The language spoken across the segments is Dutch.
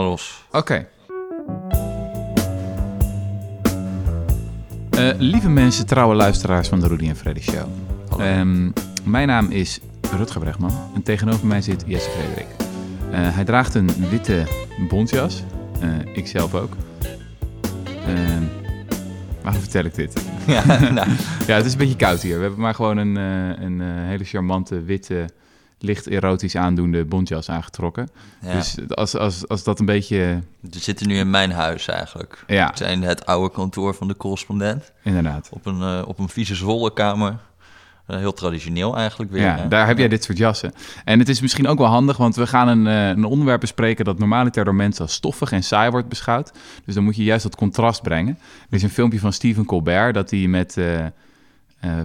Los. Oké. Eh, lieve mensen, trouwe luisteraars van de Rudy en Freddy Show. Hallo. Ehm, mijn naam is Rutger Bregman en tegenover mij zit Jesse Frederik. Eh, hij draagt een witte bontjas, Eh ik zelf ook. Ehm, waarom vertel ik dit? ja, nou, Ja, het is een beetje koud hier. We hebben maar gewoon een, een hele charmante, witte, licht erotisch aandoende bontjas aangetrokken. ja. Dus als, als, als dat een beetje... we zitten nu in mijn huis eigenlijk. Ja, We zijn het oude kantoor van de correspondent. inderdaad. Op een, eh, op een vieze zolderkamer. Eh, heel traditioneel eigenlijk weer. Ja, hè? daar heb jij dit soort jassen. En het is misschien ook wel handig, want we gaan een, eh, een onderwerp bespreken dat normaliter door mensen als stoffig en saai wordt beschouwd. Dus dan moet je juist dat contrast brengen. Er is een filmpje van Stephen Colbert dat hij met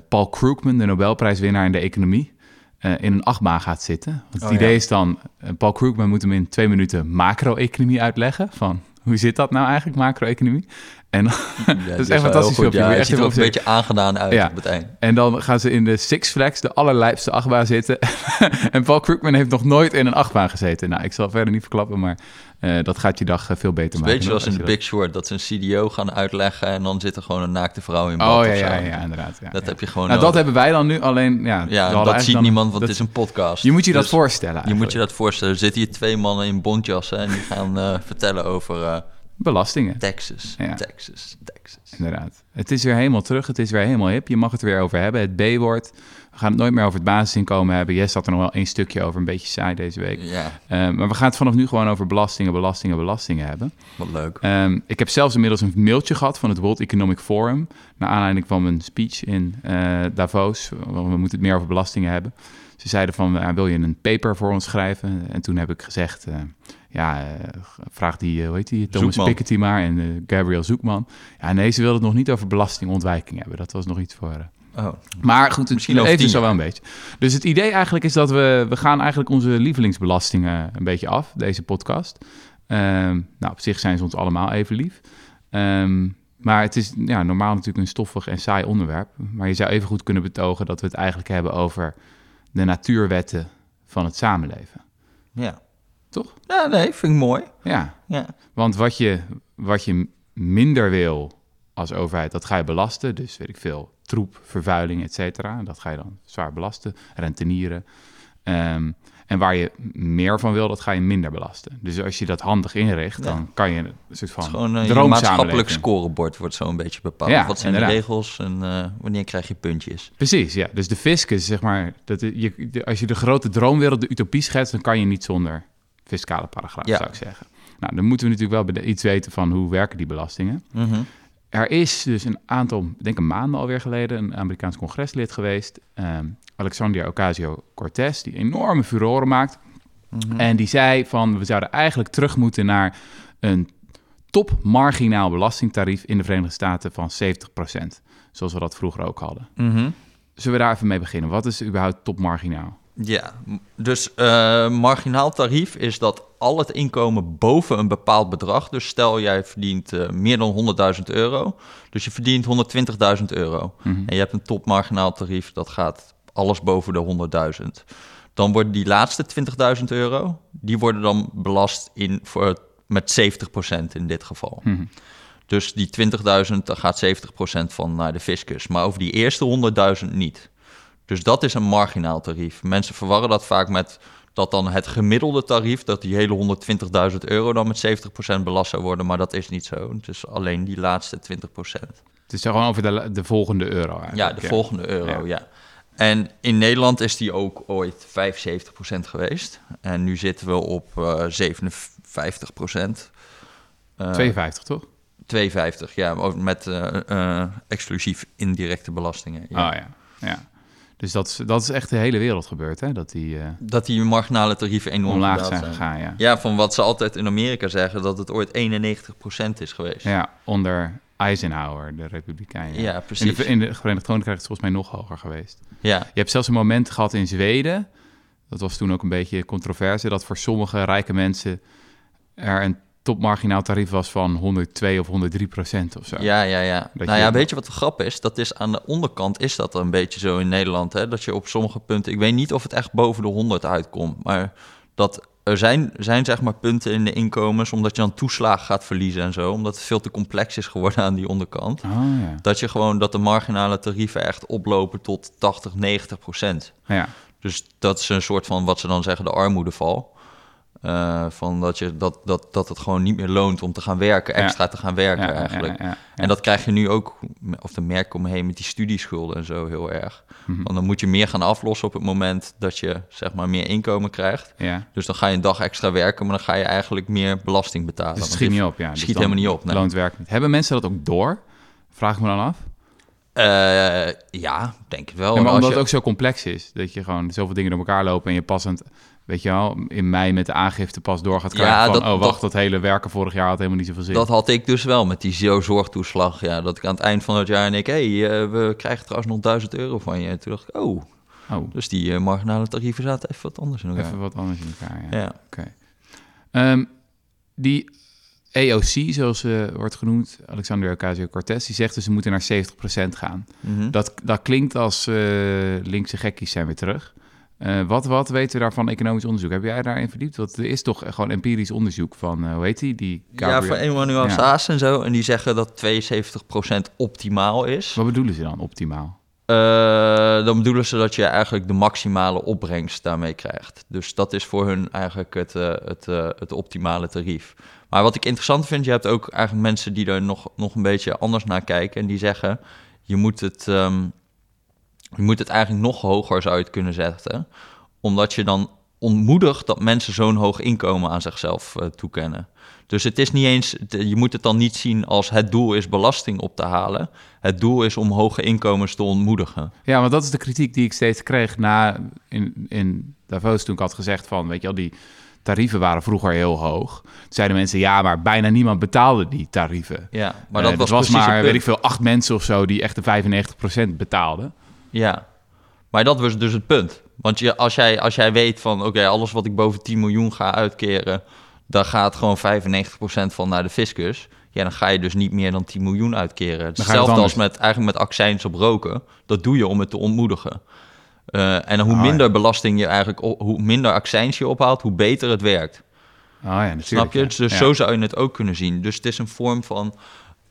Paul Krugman, de Nobelprijswinnaar in de economie, eh, in een achtbaan gaat zitten. Want het Oh, idee ja. is dan, eh, Paul Krugman moet hem in twee minuten macro-economie uitleggen. Van hoe zit dat nou eigenlijk, macro-economie? En Ja, dat is echt fantastisch filmpje. Ja, echt ziet er ook een beetje aangedaan uit Ja. op het eind. En dan gaan ze in de Six Flags, de allerlijpste achtbaan zitten. en Paul Krugman heeft nog nooit in een achtbaan gezeten. Nou, ik zal verder niet verklappen, maar eh, dat gaat je dag eh, veel beter maken. Weet je, zoals in je Big Short, dat ze een CDO gaan uitleggen en dan zit er gewoon een naakte vrouw in bad Oh ja, ja, ja, inderdaad. Ja, Dat ja. heb je gewoon Nou, dat hebben wij dan nu, alleen ja, Ja, dat ziet dan- niemand, want het is een podcast. Je moet je dat Dus voorstellen Je moet je dat voorstellen. Er zitten hier twee mannen in bontjassen en die gaan eh, vertellen over Belastingen, Texas, Ja. Texas, Texas. inderdaad. Het is weer helemaal terug, het is weer helemaal hip. Je mag het er weer over hebben, het B-woord. We gaan het nooit meer over het basisinkomen hebben. Jess had er nog wel één stukje over, een beetje saai deze week. Ja, Eh, maar we gaan het vanaf nu gewoon over belastingen, belastingen, belastingen hebben. wat leuk. Ehm, ik heb zelfs inmiddels een mailtje gehad van het World Economic Forum. Naar aanleiding van mijn speech in eh, Davos. We moeten het meer over belastingen hebben. Ze zeiden van, wil je een paper voor ons schrijven? En toen heb ik gezegd, eh, ja, vraag die, hoe heet die, Thomas Zoekman. Piketty maar en Gabriel Zoekman. Ja, nee, ze wilden het nog niet over belastingontwijking hebben. Dat was nog iets voor... Oh, maar goed, het Misschien dus al wel een beetje. Dus het idee eigenlijk is dat we... We gaan eigenlijk onze lievelingsbelastingen een beetje af, deze podcast. Ehm, nou, op zich zijn ze ons allemaal even lief. Ehm, maar het is ja, normaal natuurlijk een stoffig en saai onderwerp. Maar je zou even goed kunnen betogen dat we het eigenlijk hebben over de natuurwetten van het samenleven. ja. Toch? Ja, nee, vind ik mooi. Ja, Ja, want wat je, wat je minder wil als overheid, dat ga je belasten. Dus weet ik veel, troep, vervuiling, et cetera. Dat ga je dan zwaar belasten, rentenieren. Ehm, en waar je meer van wil, dat ga je minder belasten. Dus als je dat handig inricht, Ja. dan kan je een soort van gewoon eh, je maatschappelijk scorebord wordt zo een beetje bepaald. Ja, Wat zijn inderdaad. de regels en eh, wanneer krijg je puntjes? Precies, ja. Dus de fiscus, zeg maar, dat, je, de- als je de grote droomwereld, de utopie schetst, dan kan je niet zonder fiscale paragraaf, Ja. zou ik zeggen. Nou, dan moeten we natuurlijk wel iets weten van hoe werken die belastingen. Mhm. Er is dus een aantal, ik denk een maanden alweer geleden, een Amerikaans congreslid geweest, ehm, Alexandria Ocasio-Cortez, die enorme furoren maakt. Mhm. En die zei van, we zouden eigenlijk terug moeten naar een top marginaal belastingtarief in de Verenigde Staten van 70%, zoals we dat vroeger ook hadden. Mhm. Zullen we daar even mee beginnen? Wat is überhaupt top marginaal? Ja, dus eh, marginaal tarief is dat al het inkomen boven een bepaald bedrag. Dus stel jij verdient eh, meer dan 100.000 euro. Dus je verdient 120.000 euro. Mhm. En je hebt een top marginaal tarief, dat gaat alles boven de 100.000. Dan worden die laatste 20.000 euro, die worden dan belast in, voor, met 70% in dit geval. Mhm. Dus die 20.000, daar gaat 70% van naar de fiscus. Maar over die eerste 100.000 niet. Dus dat is een marginaal tarief. Mensen verwarren dat vaak met dat dan het gemiddelde tarief, dat die hele 120.000 euro dan met 70% belast zou worden. Maar dat is niet zo. Het is alleen die laatste 20%. Het is gewoon over de, de volgende euro Ja, eigenlijk. de volgende euro, Ja. ja. En in Nederland is die ook ooit 75% geweest. En nu zitten we op eh 57%. Eh, 52, toch? 52, ja, met eh, eh, exclusief indirecte belastingen. Ja. Oh ja, ja. Dus dat is, dat is echt de hele wereld gebeurd, hè? Dat die eh, Dat die marginale tarieven enorm omlaag zijn gegaan, ja. Ja, van wat ze altijd in Amerika zeggen, dat het ooit 91% is geweest. Ja, onder Eisenhower, de Republikein. Ja, In precies. de, in de Verenigd Koninkrijk is het volgens mij nog hoger geweest. Ja, Je hebt zelfs een moment gehad in Zweden, dat was toen ook een beetje controverse, dat voor sommige rijke mensen er een topmarginaal tarief was van 102 of 103 procent of zo. ja, ja. ja. Dat nou je- ja, weet je wat de grap is? Dat is aan de onderkant is dat een beetje zo in Nederland, hè? Dat je op sommige punten, ik weet niet of het echt boven de 100 uitkomt, maar dat er zijn, zijn zeg maar punten in de inkomens, omdat je dan toeslagen gaat verliezen en zo, omdat het veel te complex is geworden aan die onderkant. Oh ja. Dat je gewoon dat de marginale tarieven echt oplopen tot 80, 90 procent. ja. Dus dat is een soort van wat ze dan zeggen de armoedeval. Eh, van dat, je, dat, dat, dat het gewoon niet meer loont om te gaan werken, Ja. extra te gaan werken Ja, eigenlijk. ja. En dat krijg je nu ook, of de merk om me heen met die studieschulden en zo heel erg. Mhm. Want dan moet je meer gaan aflossen op het moment dat je zeg maar meer inkomen krijgt. Dus dan ga je een dag extra werken, maar dan ga je eigenlijk meer belasting betalen. Dus het schiet niet op, ja. Dus schiet helemaal niet op, nee. Loont werk niet. Hebben mensen dat ook door? Vraag ik me dan af. Eh, ja, denk het wel. Maar omdat je- het ook zo complex is. Dat je gewoon zoveel dingen door elkaar lopen en je passend, weet je wel, in mei met de aangifte pas door gaat Ja, krijgen van, dat- oh wacht, dat- dat, hele werken vorig jaar had helemaal niet zoveel zin. Dat had ik dus wel met die zo-zorgtoeslag. Ja, dat ik aan het eind van het jaar en ik, hé, hey, eh, we krijgen trouwens nog 1000 euro van je. En toen dacht ik, oh, oh, dus die eh, marginale tarieven zaten even wat anders in elkaar. even wat anders in elkaar, ja. Ja. Oké. Ehm, die AOC, zoals ze wordt genoemd, Alexander Ocasio-Cortez, die zegt dus ze moeten naar 70% gaan. Mhm. Dat, dat klinkt als eh, linkse gekkies zijn weer terug. Eh, wat, wat weten we daarvan economisch onderzoek? Heb jij daarin verdiept? Want er is toch gewoon empirisch onderzoek van, eh, hoe heet die? die Ja, van Emmanuel Ja. Saas en zo. En die zeggen dat 72% optimaal is. Wat bedoelen ze dan optimaal? Eh, dan bedoelen ze dat je eigenlijk de maximale opbrengst daarmee krijgt. Dus dat is voor hun eigenlijk het, het, het optimale tarief. Maar wat ik interessant vind, je hebt ook eigenlijk mensen die er nog, nog een beetje anders naar kijken. En die zeggen, je moet het, ehm, je moet het eigenlijk nog hoger zou je het kunnen zetten. Omdat je dan ontmoedigt dat mensen zo'n hoog inkomen aan zichzelf eh, toekennen. Dus het is niet eens, je moet het dan niet zien als het doel is belasting op te halen. Het doel is om hoge inkomens te ontmoedigen. Ja, want dat is de kritiek die ik steeds kreeg na in, in Davos toen ik had gezegd van, weet je wel, die tarieven waren vroeger heel hoog. Toen zeiden mensen, ja, maar bijna niemand betaalde die tarieven. Ja, maar Eh, dat was, er was het maar, weet ik veel, acht mensen of zo die echt de 95% betaalden. Ja, maar dat was dus het punt. Want je, als, jij, als jij weet van, oké, alles wat ik boven 10 miljoen ga uitkeren, daar gaat gewoon 95% van naar de fiscus. Ja, dan ga je dus niet meer dan 10 miljoen uitkeren. het Hetzelfde als met, eigenlijk met accijns op roken. Dat doe je om het te ontmoedigen. Eh, en hoe Ah, minder belasting je eigenlijk, hoe minder accijns je ophaalt, hoe beter het werkt. Oh ja. Snap je? ja. Dus, dus Ja. zo zou je het ook kunnen zien. Dus het is een vorm van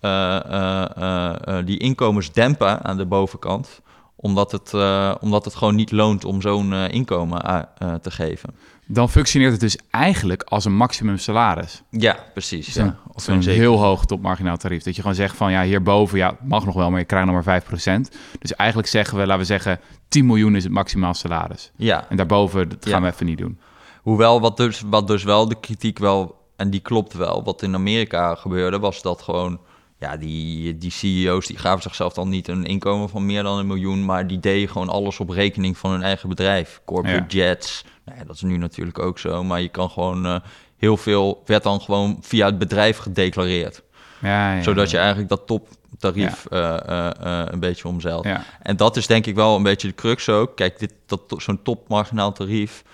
eh, eh, die inkomens dempen aan de bovenkant. Omdat het, eh, omdat het gewoon niet loont om zo'n eh, inkomen eh, te geven. Dan functioneert het dus eigenlijk als een maximum salaris. Ja, precies. Ja. Of een heel hoog topmarginaal tarief. Dat je gewoon zegt van ja, hierboven, ja, mag nog wel, maar je krijgt nog maar 5%. Dus eigenlijk zeggen we, laten we zeggen, 10 miljoen is het maximaal salaris. Ja, En daarboven, dat gaan Ja. we even niet doen. hoewel wat dus, wat dus wel de kritiek wel, en die klopt wel, wat in Amerika gebeurde, was dat gewoon, ja, die, die CEO's die gaven zichzelf dan niet een inkomen van meer dan een miljoen, maar die deden gewoon alles op rekening van hun eigen bedrijf. Corporate jets, nou ja, dat is nu natuurlijk ook zo, maar je kan gewoon, eh, heel veel werd dan gewoon via het bedrijf gedeclareerd. Ja, ja, zodat je eigenlijk dat toptarief eh, eh, een beetje omzeilt. En dat is denk ik wel een beetje de crux ook. Kijk, dit, dat, zo'n topmarginaal tarief.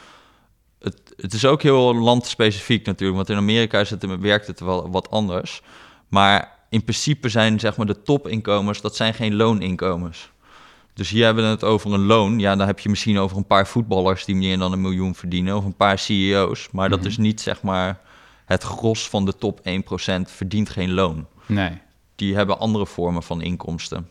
Het, het is ook heel landspecifiek natuurlijk. Want in Amerika is het, werkt het wel wat anders. Maar in principe zijn zeg maar de topinkomens, dat zijn geen looninkomens. Dus hier hebben we het over een loon. Ja, dan heb je misschien over een paar voetballers die meer dan een miljoen verdienen. Of een paar CEO's. Maar dat Mhm. is niet zeg maar het gros van de top 1% verdient geen loon Nee. die hebben andere vormen van inkomsten.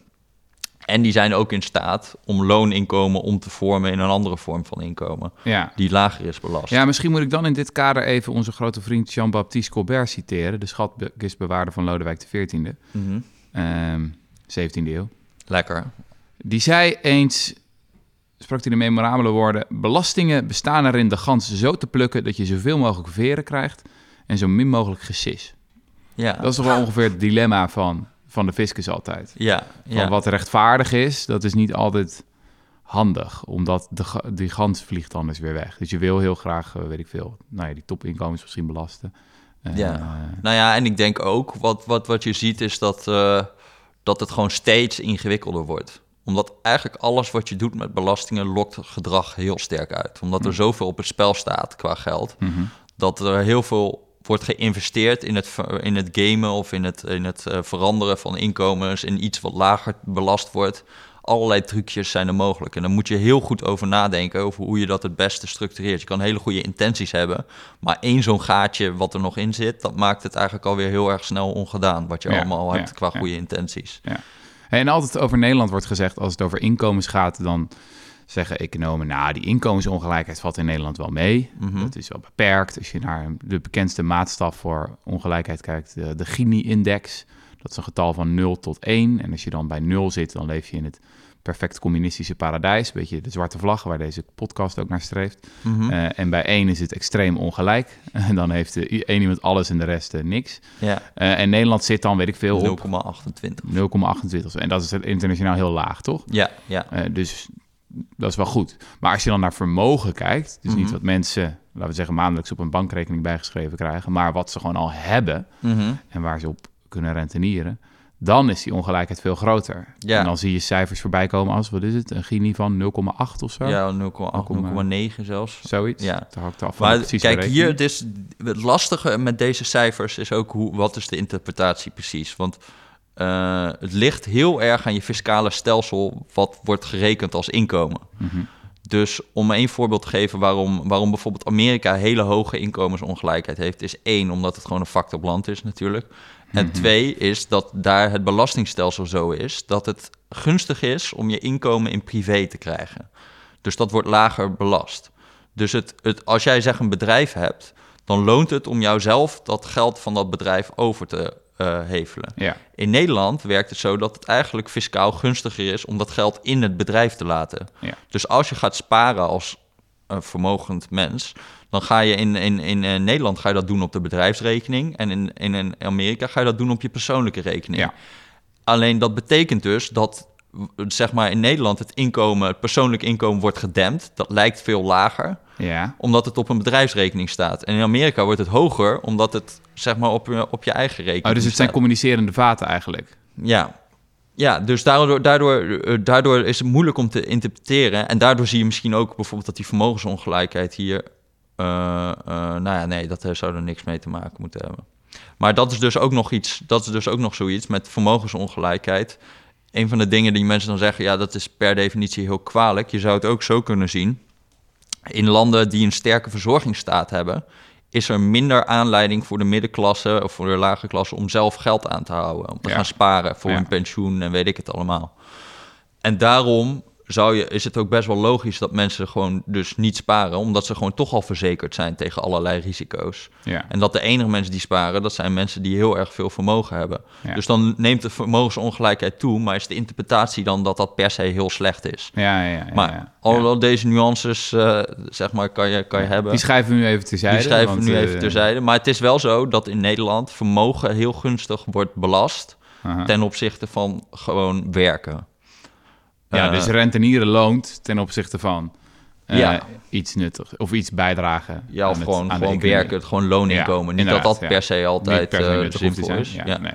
En die zijn ook in staat om looninkomen om te vormen in een andere vorm van inkomen, Ja. die lager is belast. ja, misschien moet ik dan in dit kader even onze grote vriend Jean-Baptiste Colbert citeren. De schatkistbewaarder van Lodewijk XIV, Mhm. ehm 17e eeuw. Lekker. Die zei eens, sprak hij de memorabele woorden... belastingen bestaan erin de gans zo te plukken... dat je zoveel mogelijk veren krijgt en zo min mogelijk gesis. Ja, Dat is toch wel ongeveer het dilemma van, van de fiscus altijd. ja, Van wat rechtvaardig is, dat is niet altijd handig. Omdat de, die gans vliegt anders weer weg. Dus je wil heel graag, eh, weet ik veel... nou ja, die topinkomens misschien belasten. Eh, Ja. Nou ja, en ik denk ook, wat, wat, wat je ziet is dat, eh, dat het gewoon steeds ingewikkelder wordt. Omdat eigenlijk alles wat je doet met belastingen lokt gedrag heel sterk uit. Omdat er zoveel op het spel staat qua geld. mhm. dat er heel veel wordt geïnvesteerd in het, in het gamen of in het, in het eh, veranderen van inkomens in iets wat lager belast wordt. Allerlei trucjes zijn er mogelijk. En dan moet je heel goed over nadenken over hoe je dat het beste structureert. Je kan hele goede intenties hebben, maar één zo'n gaatje wat er nog in zit, dat maakt het eigenlijk alweer heel erg snel ongedaan. Wat je Ja, allemaal ja, hebt qua ja. goede intenties. Ja. En altijd over Nederland wordt gezegd, als het over inkomens gaat, dan zeggen economen, nou, die inkomensongelijkheid valt in Nederland wel mee. Mhm. Dat is wel beperkt. Als je naar de bekendste maatstaf voor ongelijkheid kijkt, de, de Gini-index, dat is een getal van 0 tot 1. En als je dan bij 0 zit, dan leef je in het perfect communistische paradijs. Een beetje de zwarte vlag waar deze podcast ook naar streeft. Mhm. Eh, en bij 1 is het extreem ongelijk. En dan heeft i- één iemand alles en de rest eh, niks. Ja, Eh, en Nederland zit dan, weet ik veel, 0,28. op 0,28. En dat is internationaal heel laag, toch? Ja, ja. Dus dat is wel goed. Maar als je dan naar vermogen kijkt, dus niet Mhm. wat mensen, laten we zeggen, maandelijks op een bankrekening bijgeschreven krijgen, maar wat ze gewoon al hebben Mhm. en waar ze op kunnen rentenieren, dan is die ongelijkheid veel groter. Ja. En dan zie je cijfers voorbij komen als, wat is het, een Gini van 0,8 of zo? Ja, 0,8, 0,9 zelfs. Zoiets. Ja. Dat hangt af Maar kijk, berekening. hier, het, is, het lastige met deze cijfers is ook hoe, wat is de interpretatie precies? Want eh, het ligt heel erg aan je fiscale stelsel, wat wordt gerekend als inkomen. Mhm. Dus om één voorbeeld te geven waarom, waarom bijvoorbeeld Amerika hele hoge inkomensongelijkheid heeft, is één, omdat het gewoon een factor op land is natuurlijk. En Mhm. twee is dat daar het belastingstelsel zo is dat het gunstig is om je inkomen in privé te krijgen. Dus dat wordt lager belast. Dus het, het, als jij zeg een bedrijf hebt, dan loont het om jouzelf dat geld van dat bedrijf over te eh, hevelen. Ja, In Nederland werkt het zo dat het eigenlijk fiscaal gunstiger is om dat geld in het bedrijf te laten. ja, Dus als je gaat sparen als een vermogend mens, dan ga je in, in, in eh, Nederland ga je dat doen op de bedrijfsrekening en in, in, in Amerika ga je dat doen op je persoonlijke rekening. ja. Alleen dat betekent dus dat zeg maar in Nederland het inkomen, het persoonlijk inkomen wordt gedempt. Dat lijkt veel lager, ja. omdat het op een bedrijfsrekening staat. En in Amerika wordt het hoger, omdat het zeg maar op je, op je eigen rekening Oh, dus het zijn communicerende vaten eigenlijk. Ja. Ja, dus daardoor, daardoor, eh, daardoor is het moeilijk om te interpreteren. En daardoor zie je misschien ook bijvoorbeeld dat die vermogensongelijkheid hier. eh, eh, nou ja, nee, dat eh, zou er niks mee te maken moeten hebben. Maar dat is dus ook nog iets, dat is dus ook nog zoiets met vermogensongelijkheid. Een van de dingen die mensen dan zeggen, ja, dat is per definitie heel kwalijk. Je zou het ook zo kunnen zien. In landen die een sterke verzorgingsstaat hebben, is er minder aanleiding voor de middenklasse of voor de lage klasse om zelf geld aan te houden. Om te Ja. gaan sparen voor Ja. hun pensioen en weet ik het allemaal. En daarom zou je, is het ook best wel logisch dat mensen gewoon dus niet sparen, omdat ze gewoon toch al verzekerd zijn tegen allerlei risico's. Ja, En dat de enige mensen die sparen, dat zijn mensen die heel erg veel vermogen hebben. Ja. Dus dan neemt de vermogensongelijkheid toe, maar is de interpretatie dan dat dat per se heel slecht is. ja, ja. ja, Maar al deze nuances, eh, zeg maar, kan je, kan je hebben. Die schrijven we nu even terzijde. Die schrijven we nu eh, even terzijde. Maar het is wel zo dat in Nederland vermogen heel gunstig wordt belast ten opzichte van gewoon werken. Ja, Eh, dus rentenieren loont ten opzichte van eh, Ja. iets nuttig of iets bijdragen. Ja, aan of het- gewoon, gewoon werken, het gewoon looninkomen. Ja, Niet dat dat ja. per se altijd per se eh, zijn. is. Ja, nee.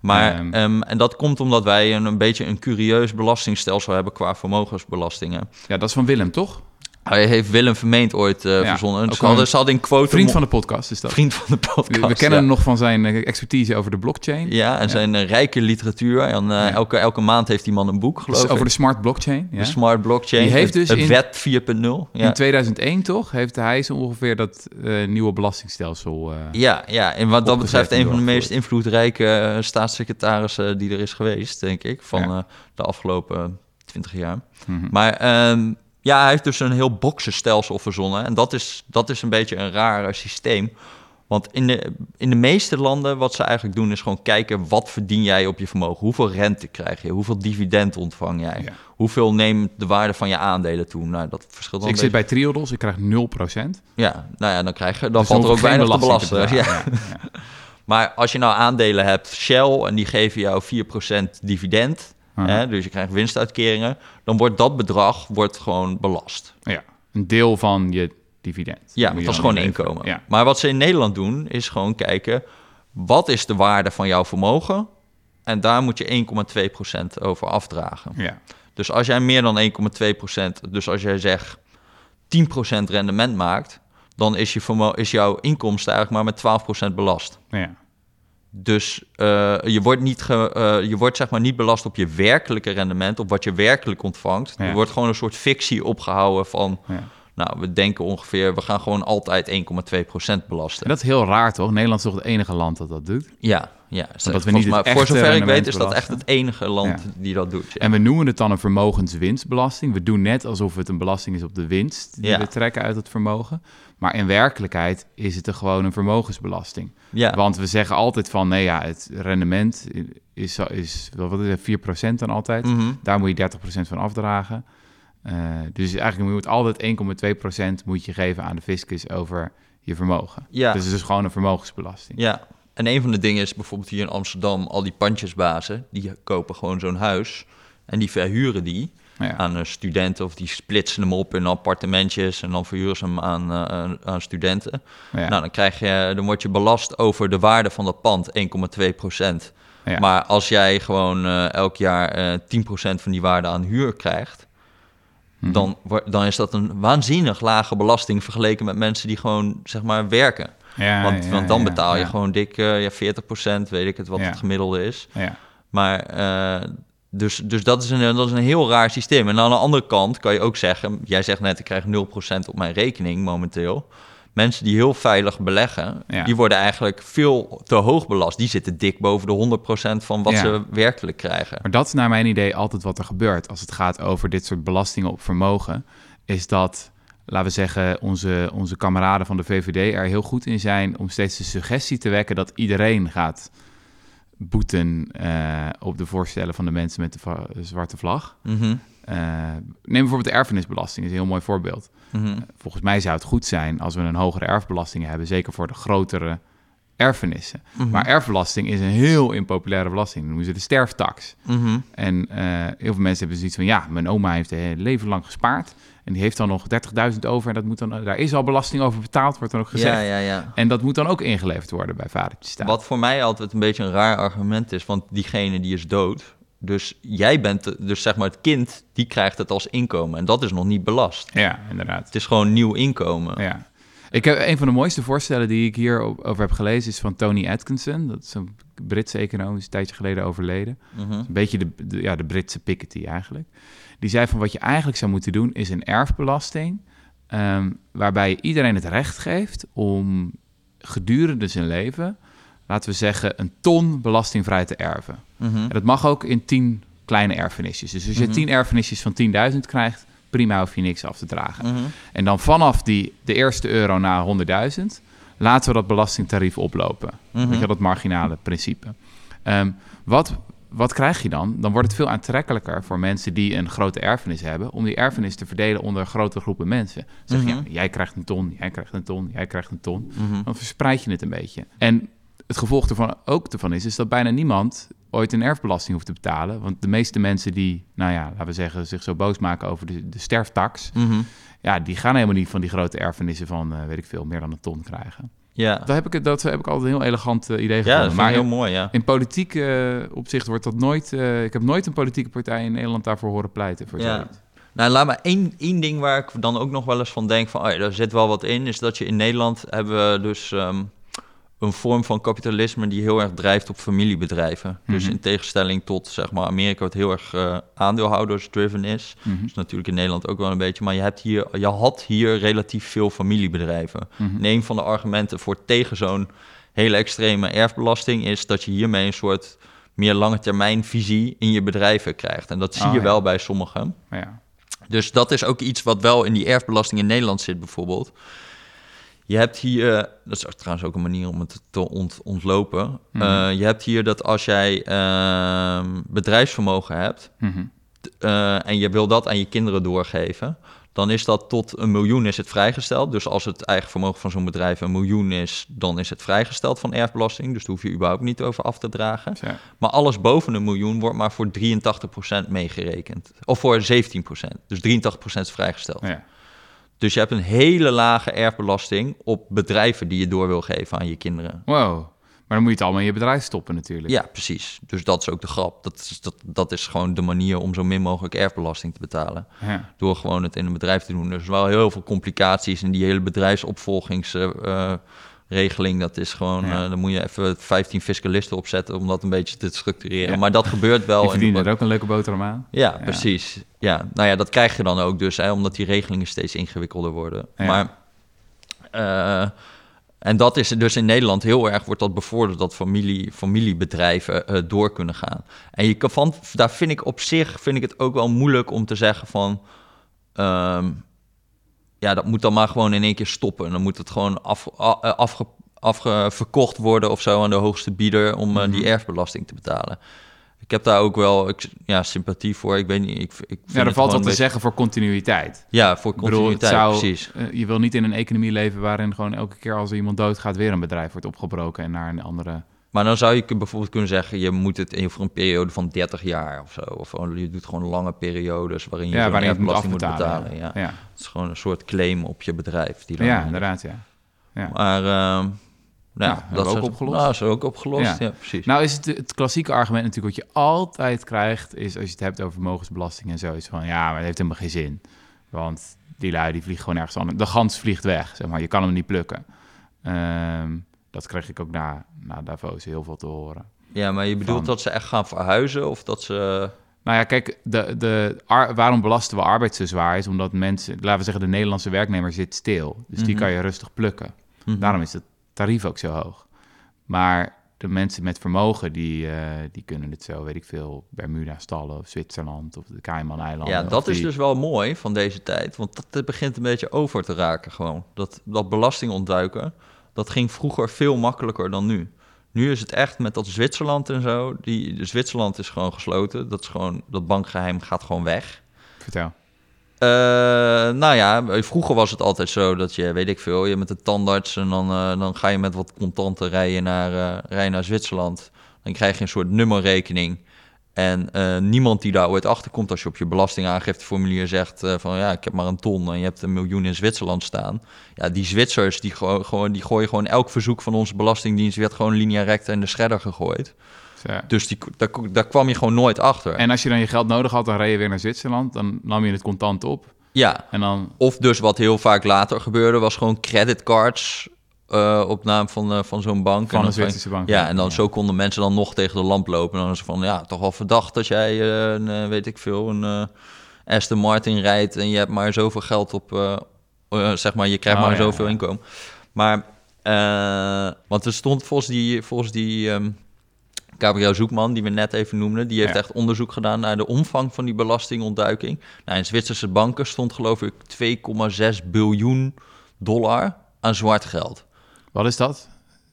Maar, Ehm. ehm, en dat komt omdat wij een, een beetje een curieus belastingstelsel hebben qua vermogensbelastingen. ja, dat is van Willem, toch? Hij heeft Willem Vermeend ooit eh, Ja, verzonnen. Ze hadden, een ze hadden in quote... Vriend van de podcast is dat. vriend van de podcast. we, we kennen ja. hem nog van zijn eh, expertise over de blockchain. Ja, en zijn eh, rijke literatuur. En elke, elke maand heeft die man een boek, Dus geloof ik. over de smart blockchain. De smart blockchain. Die heeft dus het in- wet 4.0. Ja. In 2001 toch heeft hij zo ongeveer dat nieuwe belastingstelsel. ja, ja, en wat dat betreft en een van de meest invloedrijke staatssecretarissen die er is geweest, denk ik, van de afgelopen 20 jaar. mhm. Maar ehm, ja, hij heeft dus een heel boxenstelsel verzonnen. En dat is, dat is een beetje een raar systeem. Want in de, in de meeste landen, wat ze eigenlijk doen, is gewoon kijken wat verdien jij op je vermogen. Hoeveel rente krijg je? Hoeveel dividend ontvang jij? Ja. Hoeveel neemt de waarde van je aandelen toe? Nou, dat verschilt Dus dan ik zit bij Triodos, ik krijg 0%. Ja, nou ja, dan krijg je, dan Dus valt er ook weinig te belasten. Ja. betalen. Ja, ja. Maar als je nou aandelen hebt, Shell, en die geven jou 4% dividend. Hè, dus je krijgt winstuitkeringen, dan wordt dat bedrag wordt gewoon belast. Ja, een deel van je dividend. Ja, dat is gewoon inkomen. Ja. Maar wat ze in Nederland doen, is gewoon kijken, wat is de waarde van jouw vermogen? En daar moet je 1,2% over afdragen. Ja. Dus als jij meer dan 1,2%, dus als jij zegt 10% rendement maakt, dan is, je vermo- is jouw inkomsten eigenlijk maar met 12% belast. ja. Dus eh, je wordt, niet ge, eh, je wordt zeg maar niet belast op je werkelijke rendement, op wat je werkelijk ontvangt. Ja. Er wordt gewoon een soort fictie opgehouden van, Ja. Nou, we denken ongeveer, we gaan gewoon altijd 1,2% belasten. En dat is heel raar, toch? Nederland is toch het enige land dat dat doet? Ja, ja. We niet mij, voor zover ik weet is dat echt het enige land Ja. die dat doet. Ja. En we noemen het dan een vermogenswinstbelasting. We doen net alsof het een belasting is op de winst die Ja. we trekken uit het vermogen. Maar in werkelijkheid is het er gewoon een vermogensbelasting. Want we zeggen altijd van, nee ja, het rendement is, is wat is het, 4% dan altijd. Mhm. Daar moet je 30% van afdragen. Eh, dus eigenlijk moet je altijd 1,2% moet je geven aan de fiscus over je vermogen. Ja. Dus het is gewoon een vermogensbelasting. Ja, en een van de dingen is bijvoorbeeld hier in Amsterdam, al die pandjesbazen, die kopen gewoon zo'n huis en die verhuren die Ja. aan eh, studenten of die splitsen hem op in appartementjes en dan verhuren ze hem aan, eh, aan- studenten. Ja. Nou, dan, krijg je, dan word je belast over de waarde van dat pand, 1,2 procent. Ja. Maar als jij gewoon elk jaar eh 10% van die waarde aan huur krijgt, Mhm. dan, wo- dan is dat een waanzinnig lage belasting vergeleken met mensen die gewoon, zeg maar, werken. Ja, Want, ja, want dan betaal je gewoon dik eh, ja, 40% weet ik het, wat het gemiddelde is. Ja. Maar eh, dus, dus dat, is een, dat is een heel raar systeem. En aan de andere kant kan je ook zeggen, jij zegt net, ik krijg 0% op mijn rekening momenteel. Mensen die heel veilig beleggen, Ja. die worden eigenlijk veel te hoog belast. Die zitten dik boven de 100% van wat Ja. ze werkelijk krijgen. Maar dat is naar mijn idee altijd wat er gebeurt als het gaat over dit soort belastingen op vermogen. Is dat, laten we zeggen, onze, onze kameraden van de VVD er heel goed in zijn om steeds de suggestie te wekken dat iedereen gaat boeten eh, op de voorstellen van de mensen met de zwarte vlag. Mhm, Eh, neem bijvoorbeeld de erfenisbelasting, is een heel mooi voorbeeld. mhm. Volgens mij zou het goed zijn als we een hogere erfbelasting hebben, zeker voor de grotere erfenissen. Mhm. Maar erfbelasting is een heel impopulaire belasting. Dat noemen ze de sterftax. Mhm. En eh, heel veel mensen hebben zoiets van, ja, mijn oma heeft een leven lang gespaard. En die heeft dan nog 30.000 over. En dat moet dan, daar is al belasting over betaald, wordt dan ook gezegd. Ja, ja, ja. En dat moet dan ook ingeleverd worden bij vadertje staat. Wat voor mij altijd een beetje een raar argument is, want diegene die is dood. Dus jij bent, dus zeg maar het kind, die krijgt het als inkomen. En dat is nog niet belast. Ja, inderdaad. Het is gewoon nieuw inkomen. Ja. Ik heb een van de mooiste voorstellen die ik hier o- over heb gelezen is van Tony Atkinson. Dat is een Britse econoom, is een tijdje geleden overleden. Mhm. Een beetje de, de- ja, de Britse Piketty eigenlijk. Die zei van wat je eigenlijk zou moeten doen is een erfbelasting... ehm, waarbij je iedereen het recht geeft om gedurende zijn leven... laten we zeggen een ton belastingvrij te erven. Mhm. En dat mag ook in tien kleine erfenisjes. Dus als je Mhm. tien erfenisjes van 10.000 krijgt... prima hoef je niks af te dragen. Mhm. En dan vanaf die, de eerste euro naar 100.000... laten we dat belastingtarief oplopen. Mhm. Weet je, dat marginale principe. Ehm, wat, wat krijg je dan? Dan wordt het veel aantrekkelijker voor mensen die een grote erfenis hebben... om die erfenis te verdelen onder grote groepen mensen. Zeg je, ja, jij krijgt een ton, jij krijgt een ton, jij krijgt een ton. Dan verspreid je het een beetje. En het gevolg ervan ook ervan is, is dat bijna niemand ooit een erfbelasting hoeft te betalen. Want de meeste mensen die, nou ja, laten we zeggen, zich zo boos maken over de, de sterftax... Mhm. ja, die gaan helemaal niet van die grote erfenissen van, eh, weet ik veel, meer dan een ton krijgen. Ja, Dat heb ik, dat heb ik altijd een heel elegant eh, idee ja gevonden. dat vind maar heel in, mooi, ja. in politiek eh, opzicht wordt dat nooit... ik heb nooit een politieke partij in Nederland daarvoor horen pleiten. Voor Ja. zoiets. Nou, laat me één, één ding waar ik dan ook nog wel eens van denk van, oh ja, daar zit wel wat in, is dat je in Nederland hebben we dus ehm, een vorm van kapitalisme die heel erg drijft op familiebedrijven. Dus Mhm. in tegenstelling tot, zeg maar, Amerika wat heel erg eh aandeelhouders-driven is. Is natuurlijk in Nederland ook wel een beetje, maar je, hebt hier, je had hier relatief veel familiebedrijven. En een van de argumenten voor tegen zo'n hele extreme erfbelasting is dat je hiermee een soort meer lange termijn visie in je bedrijven krijgt. En dat zie Oh, je ja. wel bij sommigen. Ja. Dus dat is ook iets wat wel in die erfbelasting in Nederland zit, bijvoorbeeld. Je hebt hier, eh, dat is trouwens ook een manier om het te ont- ontlopen. Mhm. Eh, je hebt hier dat als jij ehm, bedrijfsvermogen hebt Mhm. eh, en je wil dat aan je kinderen doorgeven, dan is dat tot een miljoen is het vrijgesteld. Dus als het eigen vermogen van zo'n bedrijf een miljoen is, dan is het vrijgesteld van erfbelasting. Dus daar hoef je überhaupt niet over af te dragen. Maar alles boven een miljoen wordt maar voor 83% meegerekend. Of voor 17%. Dus 83% is vrijgesteld. Ja. Dus je hebt een hele lage erfbelasting op bedrijven die je door wil geven aan je kinderen. Wow. Maar dan moet je het allemaal in je bedrijf stoppen natuurlijk. Ja, precies. Dus dat is ook de grap. Dat is, dat, dat is gewoon de manier om zo min mogelijk erfbelasting te betalen. Ja. Door gewoon het in een bedrijf te doen. Er is wel heel veel complicaties in die hele bedrijfsopvolgingsregels regeling, dat is gewoon, Ja. eh, dan moet je even 15 fiscalisten opzetten om dat een beetje te structureren. Ja. Maar dat gebeurt wel. Die en- verdienen er ook een leuke boterham aan. ja, precies. Ja, nou ja, dat krijg je dan ook dus, hè, omdat die regelingen steeds ingewikkelder worden. Maar, eh, en dat is dus in Nederland heel erg, wordt dat bevorderd dat familie, familiebedrijven eh, door kunnen gaan. En je kan van, daar vind ik op zich, vind ik het ook wel moeilijk om te zeggen van, ehm, ja, dat moet dan maar gewoon in één keer stoppen. Dan moet het gewoon af, eh, afge, afgeverkocht worden of zo aan de hoogste bieder om eh, die erfbelasting te betalen. Ik heb daar ook wel ik, ja, sympathie voor. Ik weet niet. Ik, ik vind Ja, er valt wat te beetje- zeggen voor continuïteit. Ja, voor bedoel, continuïteit, zou, precies. eh, je wil niet in een economie leven waarin gewoon elke keer als er iemand doodgaat weer een bedrijf wordt opgebroken en naar een andere... Maar dan zou je bijvoorbeeld kunnen zeggen, je moet het in voor een periode van 30 jaar of zo. Of gewoon, je doet gewoon lange periodes waarin je ja, waarin je het moet erfbelasting moet betalen. Ja. ja. Het is gewoon een soort claim op je bedrijf. Die dan Ja, inderdaad, ja. ja. Maar ehm, nou, Ja, hebben we ook is- opgelost. Nou, is ook opgelost, Ja. ja, precies. Nou is het, het klassieke argument natuurlijk wat je altijd krijgt... is als je het hebt over vermogensbelasting en zo... is van ja, maar het heeft helemaal geen zin. Want die lui die vliegen gewoon ergens anders. De gans vliegt weg, zeg maar. Je kan hem niet plukken. Ehm, dat kreeg ik ook na, na Davos heel veel te horen. Ja, maar je bedoelt Van- dat ze echt gaan verhuizen of dat ze... Nou ja, kijk, de, de, ar- waarom belasten we arbeid zo zwaar is omdat mensen, laten we zeggen, de Nederlandse werknemer zit stil. Dus die Mhm. kan je rustig plukken. Mhm. Daarom is het tarief ook zo hoog. Maar de mensen met vermogen, die, eh, die kunnen het zo, weet ik veel, Bermuda stallen of Zwitserland of de Cayman-eilanden. Ja, dat is dus wel mooi van deze tijd. Want dat, dat begint een beetje over te raken gewoon. Dat, dat belasting ontduiken, dat ging vroeger veel makkelijker dan nu. Nu is het echt met dat Zwitserland en zo. Die, Zwitserland is gewoon gesloten. Dat, is gewoon, dat bankgeheim gaat gewoon weg. Vertel. Eh, nou ja, vroeger was het altijd zo dat je, weet ik veel, je met de tandarts en dan, eh, dan ga je met wat contanten rijden naar, eh, rijden naar Zwitserland. Dan krijg je een soort nummerrekening. En eh, niemand die daar ooit achter komt als je op je belastingaangifteformulier zegt eh, van ja, ik heb maar een ton en je hebt een miljoen in Zwitserland staan. Ja, die Zwitsers die, go- gewoon, die gooien gewoon elk verzoek van onze belastingdienst werd gewoon linea recta in de shredder gegooid. Zo. Dus die, daar, daar kwam je gewoon nooit achter. En als je dan je geld nodig had, dan reed je weer naar Zwitserland. Dan nam je het contant op. ja, En dan, Of dus wat heel vaak later gebeurde, was gewoon creditcards eh, op naam van, eh, van zo'n bank. Van En een Zwitserse bank, Ja, en dan Ja. zo konden mensen dan nog tegen de lamp lopen. En dan is van, ja, toch wel verdacht dat jij, eh, een, weet ik veel, een Aston Martin rijdt... en je hebt maar zoveel geld op, zeg maar, je krijgt Oh, maar ja, zoveel ja. inkomen. Maar, want er stond volgens die, volgens die ehm, Gabriel Zoekman, die we net even noemden... die heeft echt onderzoek gedaan naar de omvang van die belastingontduiking. Nou, in Zwitserse banken stond geloof ik 2,6 biljoen dollar aan zwart geld. Wat is dat?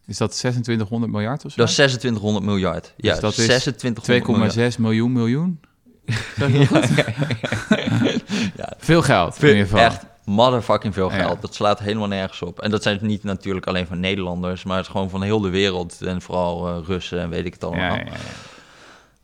Is dat 2600 miljard of zo? Dat is 2600 miljard. Ja, Dus dat is 2600 miljard. 2,6 miljoen miljoen? Ja. Veel geld, in ieder geval. Echt motherfucking veel Ja. geld. Dat slaat helemaal nergens op. En dat zijn niet natuurlijk alleen van Nederlanders, maar het is gewoon van heel de wereld. En vooral eh, Russen en weet ik het allemaal. Ja, ja, ja.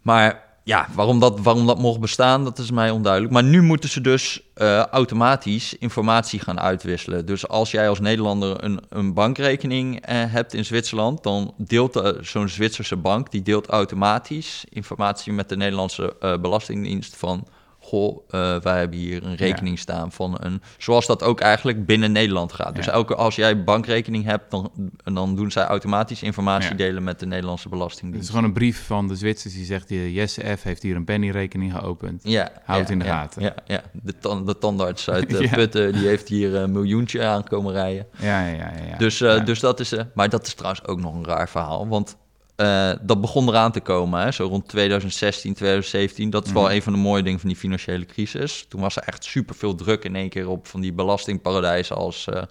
Maar ja, waarom dat, waarom dat mocht bestaan, dat is mij onduidelijk. Maar nu moeten ze dus eh, automatisch informatie gaan uitwisselen. Dus als jij als Nederlander een, een bankrekening eh, hebt in Zwitserland, dan deelt eh, zo'n Zwitserse bank, die deelt automatisch informatie met de Nederlandse Belastingdienst van... Goh, eh, wij hebben hier een rekening staan van een... Zoals dat ook eigenlijk binnen Nederland gaat. Dus elke, als jij bankrekening hebt, dan, dan doen zij automatisch informatie Ja. delen met de Nederlandse Het Belastingdienst. is gewoon een brief van de Zwitsers die zegt... eh, Jesse F. heeft hier een pennyrekening geopend. Ja, Houd het in de gaten. Ja, ja. De, tan- de tandarts uit eh, Ja. Putten, die heeft hier een miljoentje aankomen rijden. Ja, ja, ja. ja. dus, eh, dus dat is... eh maar dat is trouwens ook nog een raar verhaal, want... eh, dat begon eraan te komen, hè, zo rond 2016, 2017. Dat is wel Mhm. een van de mooie dingen van die financiële crisis. Toen was er echt superveel druk in één keer op van die belastingparadijzen als eh,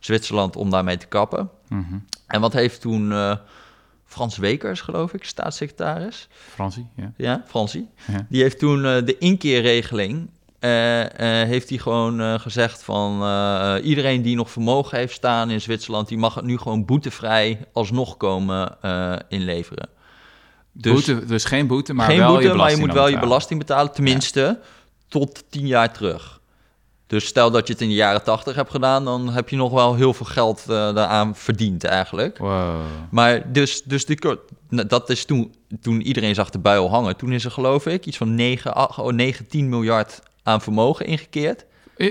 Zwitserland om daarmee te kappen. Mhm. En wat heeft toen eh, Frans Wekers, geloof ik, staatssecretaris, Fransie, ja. ja, Fransie, Ja. die heeft toen de inkeerregeling. Eh, eh, heeft hij gewoon eh, gezegd van iedereen die nog vermogen heeft staan in Zwitserland, die mag het nu gewoon boetevrij alsnog komen inleveren. Dus boete, dus geen boete, maar geen wel boete, je maar je moet wel je belasting betalen, tenminste tot tien jaar terug. Dus stel dat je het in de jaren tachtig hebt gedaan, dan heb je nog wel heel veel geld daaraan verdiend eigenlijk. Wow. Maar dus, dus die, nou, dat is toen, toen iedereen zag de bui al hangen. Toen is er geloof ik iets van 9, 8, oh, 9 10 miljard aan vermogen ingekeerd.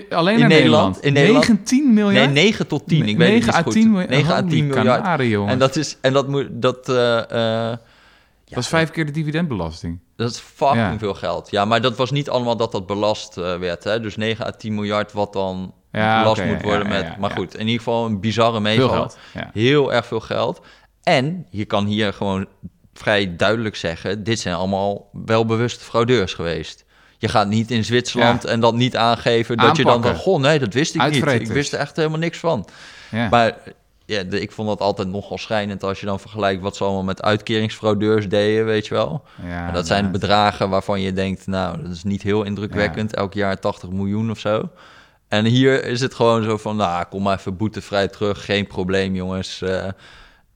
Alleen In Nederland? Nederland. In Nederland? 19 miljard? Nee,9 tot 10. Ik weet 9 niet à goed. 10 miljard. 9 à 10 Holy miljard. kanaren. En dat is, en dat moet, dat, dat is vijf keer de dividendbelasting. dat is fucking Ja. veel geld. Ja, maar dat was niet allemaal dat dat belast eh, werd. Hè? Dus 9 à 10 miljard wat dan Ja, belast moet worden met... maar goed, in ieder geval een bizarre meeval. Heel erg veel geld. En je kan hier gewoon vrij duidelijk zeggen... dit zijn allemaal welbewuste fraudeurs geweest. Je gaat niet in Zwitserland Ja. en dat niet aangeven... dat je dan van, goh, nee, dat wist ik niet. Ik wist er echt helemaal niks van. Ja. Maar ja, de- ik vond dat altijd nogal schrijnend... als je dan vergelijkt wat ze allemaal met uitkeringsfraudeurs deden, weet je wel. Ja, Maar dat zijn bedragen waarvan je denkt, nou, dat is niet heel indrukwekkend. Elk jaar 80 miljoen of zo. En hier is het gewoon zo van, nou, kom maar even boetevrij terug. Geen probleem, jongens. Eh,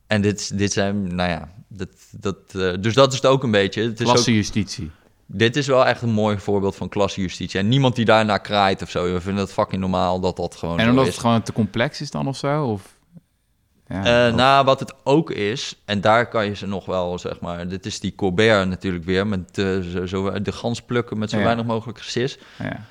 en dit, dit zijn, nou ja, dat, dat, eh, dus dat is het ook een beetje. Het is ook, Klassenjustitie. Dit is wel echt een mooi voorbeeld van klassejustitie. En niemand die daarna kraait of zo. We vinden het fucking normaal dat dat gewoon En omdat is. het gewoon te complex is dan of zo? Of... Ja, Eh, of- nou, wat het ook is, en daar kan je ze nog wel, zeg maar... Dit is die Colbert natuurlijk weer, met eh, zo, zo, de gans plukken met zo Ja. weinig mogelijk cis. ja.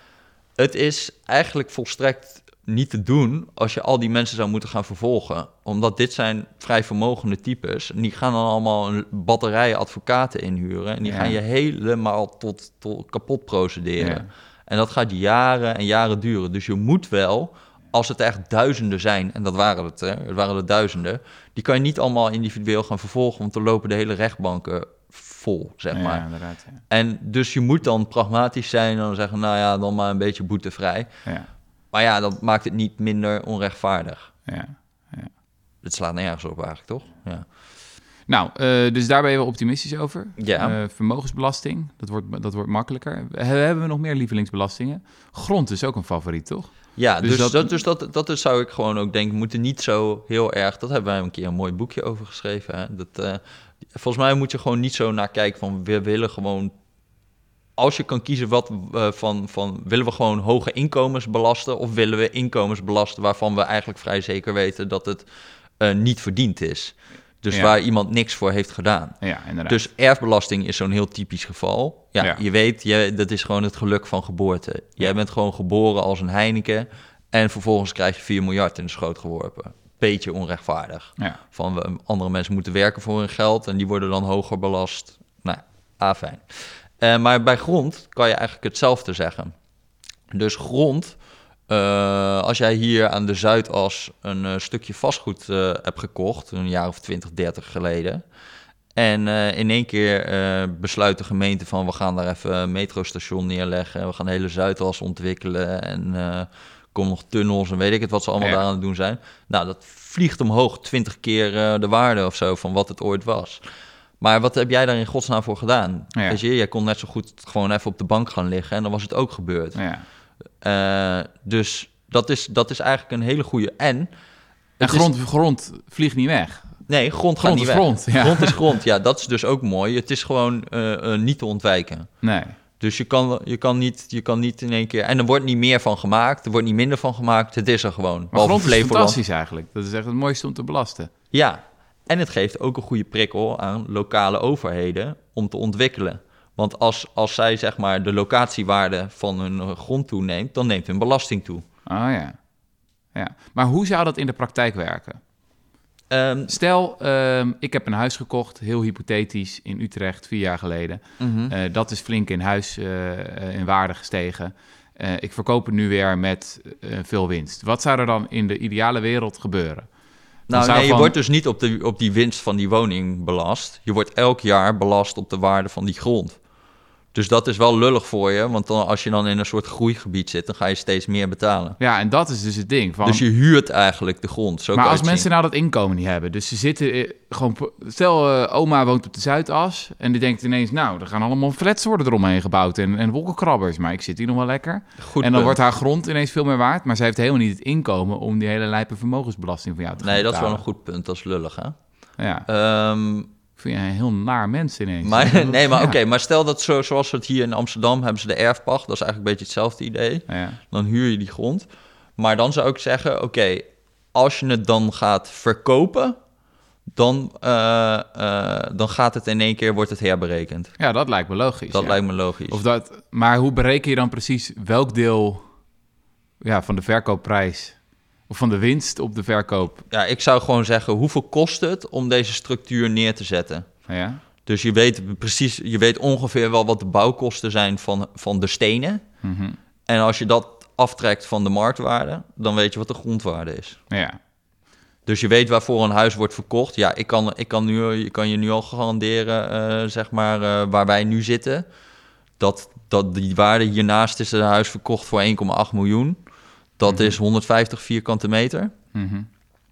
Het is eigenlijk volstrekt niet te doen als je al die mensen zou moeten gaan vervolgen. Omdat dit zijn vrij vermogende types. En die gaan dan allemaal een batterij advocaten inhuren. En die Ja. gaan je helemaal tot, tot kapot procederen. Ja. En dat gaat jaren en jaren duren. Dus je moet wel, als het echt duizenden zijn, en dat waren het, hè, het waren er duizenden, die kan je niet allemaal individueel gaan vervolgen, want dan lopen de hele rechtbanken vol, zeg maar. Ja, inderdaad. Ja. En dus je moet dan pragmatisch zijn en dan zeggen, nou ja, dan maar een beetje boetevrij. Ja. Maar ja, dat maakt het niet minder onrechtvaardig. Ja. Het slaat nergens op eigenlijk, toch? Ja. Nou, eh, dus daar ben je wel optimistisch over. Ja. Eh, vermogensbelasting, dat wordt, dat wordt makkelijker. He- Hebben we nog meer lievelingsbelastingen? Grond is ook een favoriet, toch? Ja, Dus dus, dat- dat, dus dat, dat is, zou ik gewoon ook denken, moeten niet zo heel erg... Dat hebben wij een keer een mooi boekje over geschreven. Hè? Dat, eh, volgens mij moet je gewoon niet zo naar kijken van... we willen gewoon... Als je kan kiezen wat eh, van, van... willen we gewoon hoge inkomens belasten... of willen we inkomens belasten waarvan we eigenlijk vrij zeker weten... dat het eh, niet verdiend is. Dus Ja. waar iemand niks voor heeft gedaan. Ja, inderdaad. Dus erfbelasting is zo'n heel typisch geval. Ja, Ja. je weet, je, dat is gewoon het geluk van geboorte. Jij bent gewoon geboren als een Heineken en vervolgens krijg je 4 miljard in de schoot geworpen. Beetje onrechtvaardig. ja. Van we, andere mensen moeten werken voor hun geld en die worden dan hoger belast. Nou, ah, fijn. Eh, maar bij grond kan je eigenlijk hetzelfde zeggen. Dus grond, eh, als jij hier aan de Zuidas een eh, stukje vastgoed hebt gekocht, een jaar of 20, 30 geleden. En in één keer besluit de gemeente van we gaan daar even een metrostation neerleggen. en We gaan de hele Zuidas ontwikkelen en komen nog tunnels en weet ik het wat ze allemaal Ja. daar aan het doen zijn. Nou, dat vliegt omhoog 20 keer de waarde of zo van wat het ooit was. Maar wat heb jij daar in godsnaam voor gedaan? Ja. Je, jij kon net zo goed gewoon even op de bank gaan liggen en dan was het ook gebeurd. ja. Eh, dus dat is, dat is eigenlijk een hele goede. En, En is- grond, grond vliegt niet weg. nee, grond gaat Grond niet is weg. grond, ja. Grond is grond, ja, dat is dus ook mooi. Het is gewoon eh, eh, niet te ontwijken. Nee. Dus je kan, je, kan niet, je kan niet in één keer... En er wordt niet meer van gemaakt, er wordt niet minder van gemaakt. Het is er gewoon. Maar grond is fantastisch eigenlijk. Dat is echt het mooiste om te belasten. Ja, en het geeft ook een goede prikkel aan lokale overheden om te ontwikkelen. Want als, als zij zeg maar de locatiewaarde van hun eh, grond toeneemt, dan neemt hun belasting toe. Oh ja. ja. Maar hoe zou dat in de praktijk werken? Ehm, Stel, ehm, ik heb een huis gekocht, heel hypothetisch, in Utrecht, vier jaar geleden. mhm. Eh, dat is flink in huis eh, in waarde gestegen. Ik verkoop het nu weer met veel winst. Wat zou er dan in de ideale wereld gebeuren? Nou, nee, je van- wordt dus niet op, de, op die winst van die woning belast. Je wordt elk jaar belast op de waarde van die grond. Dus dat is wel lullig voor je, want dan, als je dan in een soort groeigebied zit, dan ga je steeds meer betalen. Ja, en dat is dus het ding. Van, Dus je huurt eigenlijk de grond. Zo maar als mensen zien. nou dat inkomen niet hebben, dus ze zitten eh, gewoon... Stel, eh, oma woont op de Zuidas en die denkt ineens... nou, er gaan allemaal flats worden eromheen gebouwd en, en wolkenkrabbers. Maar ik zit hier nog wel lekker. Goed en dan punt. wordt haar grond ineens veel meer waard... maar zij heeft helemaal niet het inkomen om die hele lijpe vermogensbelasting van jou te gaan Nee, dat is wel een betalen. goed punt. Dat is lullig, hè? Ja, Ehm, vind je een heel naar mens ineens. maar, nee, maar Ja. oké, maar stel dat zo, zoals het hier in Amsterdam hebben ze de erfpacht. Dat is eigenlijk een beetje hetzelfde idee. Ja. Dan huur je die grond. Maar dan zou ik zeggen, oké, als je het dan gaat verkopen, dan, eh, eh, dan gaat het in één keer, wordt het herberekend. ja, dat lijkt me logisch. Dat ja. lijkt me logisch. Of dat, maar hoe bereken je dan precies welk deel... ja, van de verkoopprijs of van de winst op de verkoop. Ja, ik zou gewoon zeggen, hoeveel kost het om deze structuur neer te zetten? Ja, Dus je weet precies, je weet ongeveer wel wat de bouwkosten zijn van, van de stenen. Mhm. En als je dat aftrekt van de marktwaarde, dan weet je wat de grondwaarde is. ja. Dus je weet waarvoor een huis wordt verkocht. Ja, ik kan, ik kan, nu, ik kan je nu al garanderen, eh, zeg maar, eh, waar wij nu zitten. Dat, dat die waarde hiernaast is een huis verkocht voor 1,8 miljoen. Dat is 150 vierkante meter. Mhm.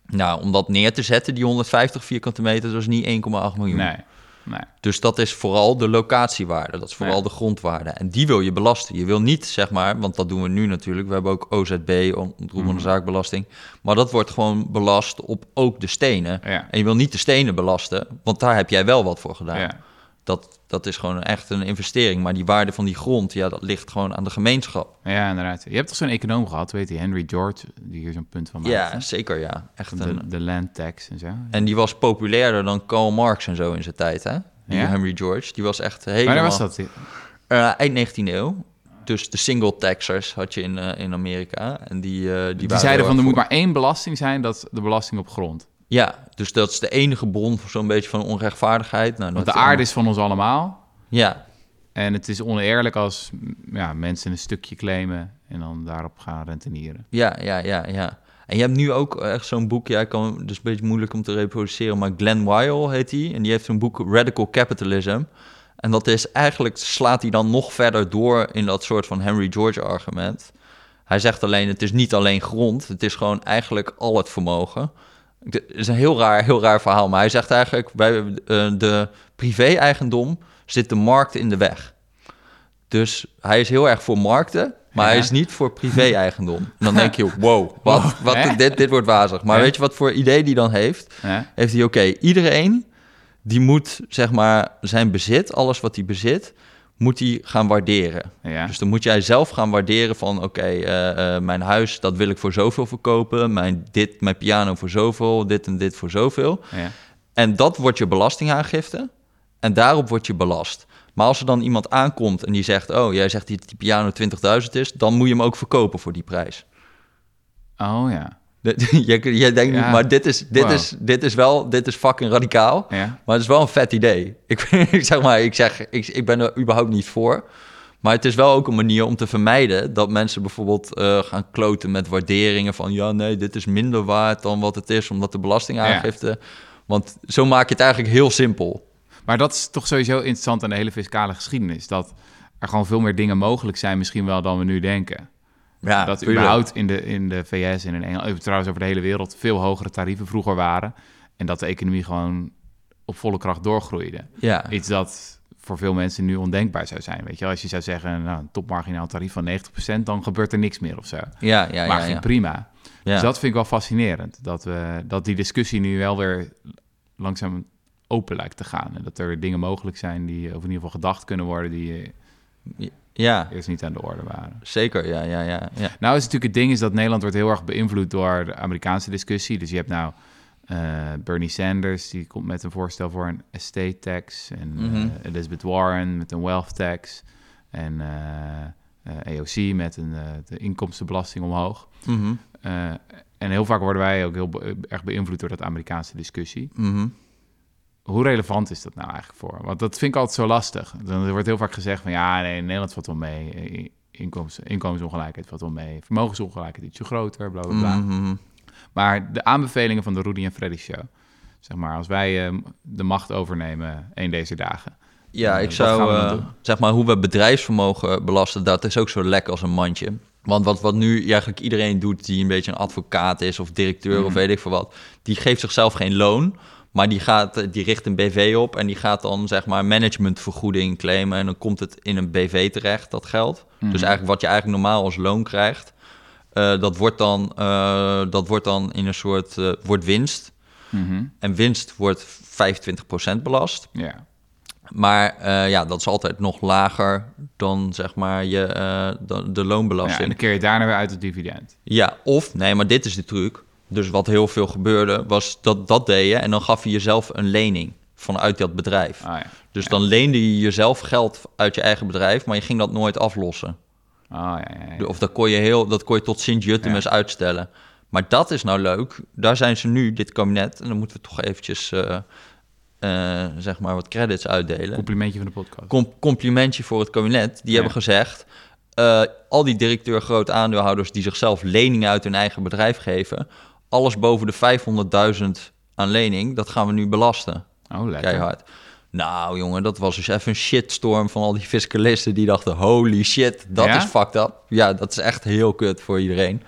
Nou, om dat neer te zetten, die 150 vierkante meter, dat is niet 1,8 miljoen. Nee, nee. Dus dat is vooral de locatiewaarde, dat is vooral de grondwaarde. En die wil je belasten. Je wil niet, zeg maar, want dat doen we nu natuurlijk. We hebben ook OZB, ontroerende Mhm. zaakbelasting. Maar dat wordt gewoon belast op ook de stenen. Ja. En je wil niet de stenen belasten, want daar heb jij wel wat voor gedaan. Ja. Dat, dat is gewoon echt een investering. Maar die waarde van die grond, ja, dat ligt gewoon aan de gemeenschap. ja, inderdaad. Je hebt toch zo'n econoom gehad, weet je, Henry George, die hier zo'n punt van maakt. Ja, hè? zeker, ja. Echt Van een, de, de land tax en zo. en die was populairder dan Karl Marx en zo in zijn tijd, hè? Die Ja? Henry George, die was echt helemaal... Wanneer was dat? Eh, eind 19e eeuw. Dus de single taxers had je in, eh, in Amerika. En die, eh, die, zeiden van er moet maar één belasting zijn, dat is de belasting op grond. Ja, dus dat is de enige bron voor zo'n beetje van onrechtvaardigheid. Nou, Want de aarde is van ons allemaal. Ja, En het is oneerlijk als m, ja, mensen een stukje claimen en dan daarop gaan rentenieren. ja, ja, ja, ja. En je hebt nu ook echt zo'n boek, ja, kan, het is een beetje moeilijk om te reproduceren, maar Glenn Weil heet hij. En die heeft zo'n boek Radical Capitalism. En dat is eigenlijk, slaat hij dan nog verder door in dat soort van Henry George argument. Hij zegt alleen, het is niet alleen grond, het is gewoon eigenlijk al het vermogen. Het is een heel raar, heel raar verhaal, maar hij zegt eigenlijk, bij eh, de privé-eigendom zit de markt in de weg. Dus hij is heel erg voor markten, maar hij is niet voor privé-eigendom. En dan denk je, wow, wat, Wow, wat, dit, dit wordt wazig. Maar Ja. weet je wat voor idee die dan heeft? Heeft hij, oké, iedereen die moet, zeg maar, zijn bezit, alles wat hij bezit, moet hij gaan waarderen. Ja. Dus dan moet jij zelf gaan waarderen van... oké, eh, eh, mijn huis, dat wil ik voor zoveel verkopen. Mijn, dit, mijn piano voor zoveel, dit en dit voor zoveel. ja. En dat wordt je belastingaangifte. En daarop word je belast. Maar als er dan iemand aankomt en die zegt... oh, jij zegt dat die piano 20.000 is... dan moet je hem ook verkopen voor die prijs. Oh ja. Jij denkt, Ja. maar dit is, dit, Wow. is, dit is wel... dit is fucking radicaal. Ja. Maar het is wel een vet idee. Ik, ik zeg maar, ik zeg, ik, ik ben er überhaupt niet voor. Maar het is wel ook een manier om te vermijden dat mensen bijvoorbeeld eh, gaan kloten met waarderingen van ja, nee, dit is minder waard dan wat het is, omdat de belastingaangifte. Want zo maak je het eigenlijk heel simpel. Maar dat is toch sowieso interessant aan de hele fiscale geschiedenis. Dat er gewoon veel meer dingen mogelijk zijn misschien wel dan we nu denken. Ja, dat tuurlijk. überhaupt in de, in de VS en in Engeland, trouwens over de hele wereld, veel hogere tarieven vroeger waren. En dat de economie gewoon op volle kracht doorgroeide. Ja, Iets dat voor veel mensen nu ondenkbaar zou zijn. Weet je, als je zou zeggen, nou, een topmarginaal tarief van 90%, dan gebeurt er niks meer of zo. ja, ja, maar ja. ging ja. prima. Ja. Dus dat vind ik wel fascinerend. Dat, we, dat die discussie nu wel weer langzaam open lijkt te gaan. En dat er dingen mogelijk zijn die, of in ieder geval gedacht kunnen worden, die eh, ja, eerst niet aan de orde waren. zeker. Ja, ja, ja. ja. Nou is natuurlijk het ding is dat Nederland wordt heel erg beïnvloed door de Amerikaanse discussie. Dus je hebt nou eh, Bernie Sanders, die komt met een voorstel voor een estate tax. En eh, Mhm. Elizabeth Warren met een wealth tax. En eh, eh, AOC met een, de inkomstenbelasting omhoog. Mhm, en heel vaak worden wij ook heel be- erg beïnvloed door dat Amerikaanse discussie. mhm. Hoe relevant is dat nou eigenlijk voor? Want dat vind ik altijd zo lastig. Dan wordt heel vaak gezegd van ja, nee, in Nederland valt wel mee. Eh, Inkomens, inkomensongelijkheid valt wel mee. Vermogensongelijkheid ietsje groter, bla bla bla. Mhm. Maar de aanbevelingen van de Rudy en Freddy show. Zeg maar, als wij eh, de macht overnemen een deze dagen. Ja, Eh, ik zou, eh, zeg maar, hoe we bedrijfsvermogen belasten, dat is ook zo lek als een mandje. Want wat, wat nu eigenlijk iedereen doet die een beetje een advocaat is of directeur Mhm. of weet ik veel wat, die geeft zichzelf geen loon, maar die, gaat, die richt een BV op en die gaat dan zeg maar managementvergoeding claimen en dan komt het in een BV terecht, dat geld. Mhm. Dus eigenlijk wat je eigenlijk normaal als loon krijgt, eh, dat, wordt dan, eh, dat wordt dan in een soort, eh, wordt winst. Mhm. En winst wordt 25% belast. Ja. Maar ja, dat is altijd nog lager dan zeg maar je, de, de ja, en loonbelasting. dan keer je daarna weer uit het dividend. Ja, of nee, maar dit is de truc. Dus wat heel veel gebeurde, was dat dat deed je en dan gaf je jezelf een lening vanuit dat bedrijf. Ah ja. Dus dan leende je jezelf geld uit je eigen bedrijf, maar je ging dat nooit aflossen. Oh, ja, ja, ja. Of dat kon je, heel, dat kon je tot Sint-Juttemus uitstellen. Maar dat is nou leuk. Daar zijn ze nu, dit kabinet. En dan moeten we toch eventjes, eh, eh, zeg maar, wat credits uitdelen. Complimentje van de podcast. Com- complimentje voor het kabinet. Die hebben gezegd... eh, al die directeur grote aandeelhouders die zichzelf leningen uit hun eigen bedrijf geven... alles boven de 500.000 aan lening, dat gaan we nu belasten. oh, lekker. Keihard. Nou, jongen, dat was dus even een shitstorm van al die fiscalisten die dachten: holy shit, dat Ja? is fucked up. Ja, dat is echt heel kut voor iedereen.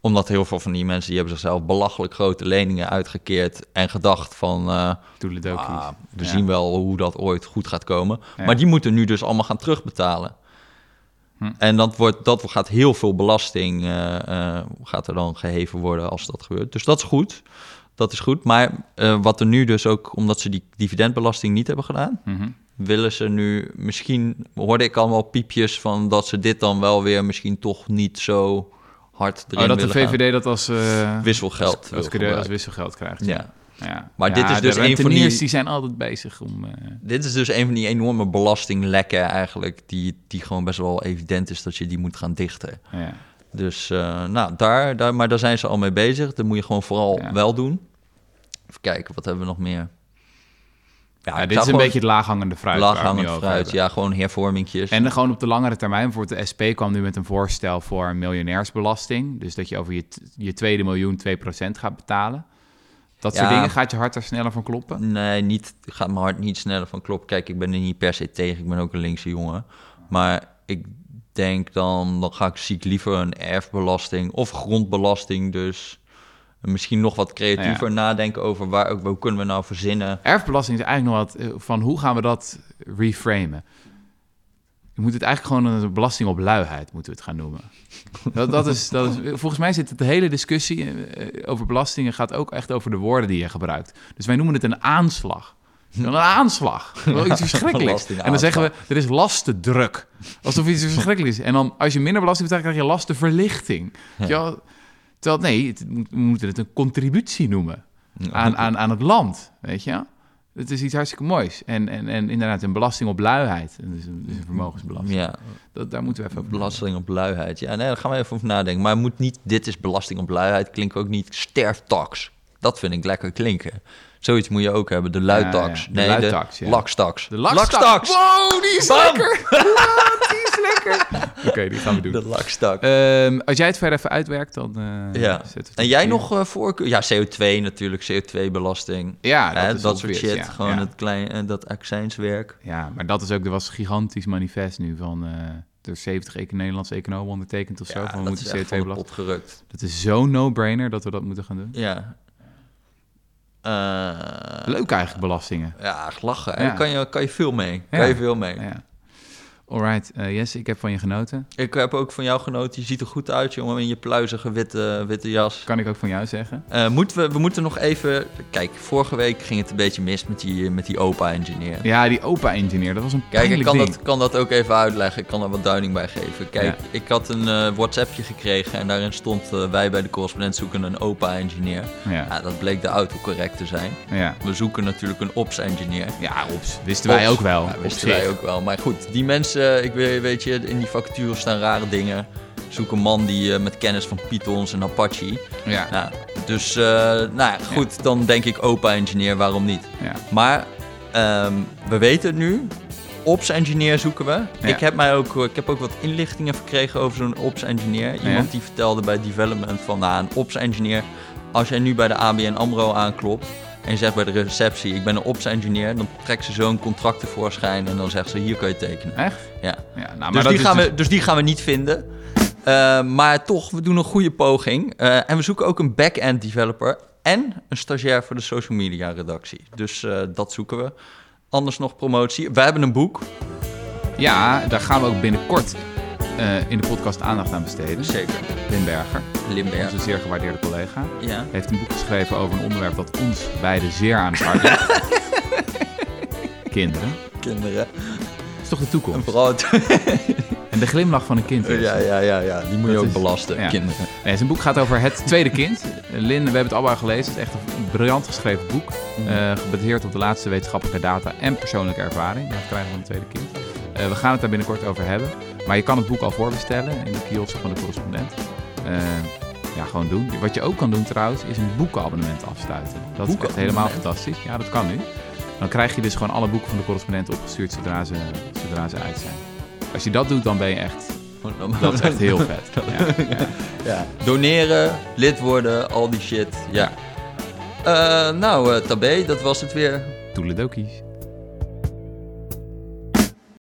Omdat heel veel van die mensen die hebben zichzelf belachelijk grote leningen uitgekeerd en gedacht van uh, ah, we Ja. zien wel hoe dat ooit goed gaat komen. Ja. Maar die moeten nu dus allemaal gaan terugbetalen. Hm. En dat, wordt, dat gaat heel veel belasting eh, eh, gaat er dan geheven worden als dat gebeurt. Dus dat is goed. Dat is goed. Maar eh, wat er nu dus ook, omdat ze die dividendbelasting niet hebben gedaan, Mhm. willen ze nu misschien, hoorde ik allemaal piepjes van dat ze dit dan wel weer misschien toch niet zo hard erin Oh, dat de gaan. VVD dat als, eh wisselgeld als, als, als wisselgeld krijgt. Ja. Ja. Maar Ja, dit is dus een van die- die zijn altijd bezig om... eh, Dit is dus een van die enorme belastinglekken eigenlijk, die, die gewoon best wel evident is dat je die moet gaan dichten. ja. Dus uh, nou, daar, daar, maar daar zijn ze al mee bezig. Dat moet je gewoon vooral wel doen. Even kijken, wat hebben we nog meer? Ja, dit is een beetje het laaghangende fruit. laaghangend fruit. hebben. Ja, gewoon hervormingjes. En dan gewoon op de langere termijn. Bijvoorbeeld de SP kwam nu met een voorstel voor een miljonairsbelasting. Dus dat je over je, je tweede miljoen 2% gaat betalen. Dat soort dingen gaat je hart er sneller van kloppen. Nee, niet, gaat mijn hart niet sneller van kloppen. Kijk, ik ben er niet per se tegen. Ik ben ook een linkse jongen. Maar ik denk dan, dan ga ik, zie ik liever een erfbelasting of grondbelasting. Dus misschien nog wat creatiever nadenken over waar, hoe kunnen we nou verzinnen. Erfbelasting is eigenlijk nog wat eh, van hoe gaan we dat reframen? Je moet het eigenlijk gewoon een belasting op luiheid moeten we het gaan noemen. Dat, dat is, dat is, volgens mij zit het de hele discussie eh, over belastingen gaat ook echt over de woorden die je gebruikt. Dus wij noemen het een aanslag. Een aanslag. Wel iets verschrikkelijks. En dan zeggen we, er is lastendruk. Alsof iets verschrikkelijks is. En dan, als je minder belasting betaalt, krijg je lastenverlichting. Wel? Terwijl, nee, het, we moeten het een contributie noemen aan, aan, aan het land, weet je? Het is iets hartstikke moois. En, en, en inderdaad, een belasting op luiheid. Is een, een vermogensbelasting. Ja, Dat, daar moeten we even over belasting op luiheid. Ja, nee, daar gaan we even over nadenken. Maar het moet niet, dit is belasting op luiheid, klinkt ook niet sterftax. Dat vind ik lekker klinken. Zoiets moet je ook hebben, de luidtax. Ja, ja, de nee, luidtax, de ja. lakstax. De lakstax. Wow, die is Bam! lekker. lekker. Oké, die gaan we doen. De lakstax. Ehm, als jij het verder even uitwerkt, dan... eh, ja. En jij hier. nog eh, voorkeur? Ja, CO2 natuurlijk, CO2-belasting. Ja, dat, soort shit. ja, Gewoon ja. het klein, eh, dat accijnswerk. Ja, maar dat is ook, er was een gigantisch manifest nu van... eh door 70 econ- Nederlandse economen ondertekend of zo. Ja, van we dat moeten is echt van de CO2-belasting. pot gerukt. Dat is zo'n no-brainer dat we dat moeten gaan doen. Ja. Eh, Leuk eigenlijk, belastingen. Ja, echt lachen. Ja. Daar kan je, kan je veel mee. Ja. Kan je veel mee. Ja. Alright, eh Jesse, ik heb van je genoten. Ik heb ook van jou genoten. Je ziet er goed uit, jongen, in je pluizige witte, witte jas. Kan ik ook van jou zeggen. Eh, moeten we, we moeten nog even... Kijk, vorige week ging het een beetje mis met die, met die opa-engineer. Ja, die opa-engineer, dat was een Kijk, ik kan ding. dat, kan dat ook even uitleggen. Ik kan er wat duiding bij geven. Kijk, Ja. ik had een eh, WhatsAppje gekregen en daarin stond... wij bij de correspondent zoeken een opa-engineer. Ja, dat bleek de autocorrect te zijn. ja. We zoeken natuurlijk een ops-engineer. ja ops. Wisten wij ook wel. Ja, wisten wij ook wel. Maar goed, die mensen, ik weet, weet je, in die vacatures staan rare dingen. Zoek een man die eh, met kennis van Pythons en Apache. Ja, Nou, dus, eh, nou ja, goed, dan denk ik opa-engineer, waarom niet? ja. Maar ehm, we weten het nu. Ops-engineer zoeken we. Ja. Ik, heb mij ook, ik heb ook wat inlichtingen verkregen over zo'n ops-engineer. Iemand die vertelde bij development van, nou, een ops-engineer... Als jij nu bij de ABN AMRO aanklopt en je zegt bij de receptie... ik ben een ops-engineer, dan trekt ze zo'n contract tevoorschijn... en dan zegt ze, hier kan je tekenen. Echt? Ja. Ja, nou, maar Dus die, gaan dus- we, dus die gaan we niet vinden. Eh, maar toch, we doen een goede poging. Eh, en we zoeken ook een back-end developer en een stagiair voor de social media redactie. Dus eh, dat zoeken we. Anders nog promotie. We hebben een boek. Ja, daar gaan we ook binnenkort eh, in de podcast aandacht aan besteden. Zeker. Lin Berger, Limberg. onze zeer gewaardeerde collega, Ja. heeft een boek geschreven over een onderwerp dat ons beiden zeer aan het hart ligt. Kinderen. Kinderen. Dat is toch de toekomst? vooral het... En de glimlach van een kind. is. ja, ja, ja, ja. Die moet je ook is- belasten, ja. kinderen. Nee, zijn boek gaat over het tweede kind. Lin, we hebben het allemaal gelezen. Het is echt een briljant geschreven boek. eh, gebaseerd op de laatste wetenschappelijke data en persoonlijke ervaring. Dat krijgen van het tweede kind. Eh, we gaan het daar binnenkort over hebben. Maar je kan het boek al voorbestellen in de kiosk van de correspondent. Eh, ja, gewoon doen. Wat je ook kan doen trouwens, is een boekenabonnement afsluiten. Dat is echt helemaal fantastisch. Ja, dat kan nu. Dan krijg je dus gewoon alle boeken van de correspondent opgestuurd zodra ze, zodra ze uit zijn. Als je dat doet, dan ben je echt... Dat is echt heel vet. Ja, ja. Ja. Doneren, lid worden, al die shit. Ja. Eh, nou, eh, Tabé, dat was het weer. Toeledokies.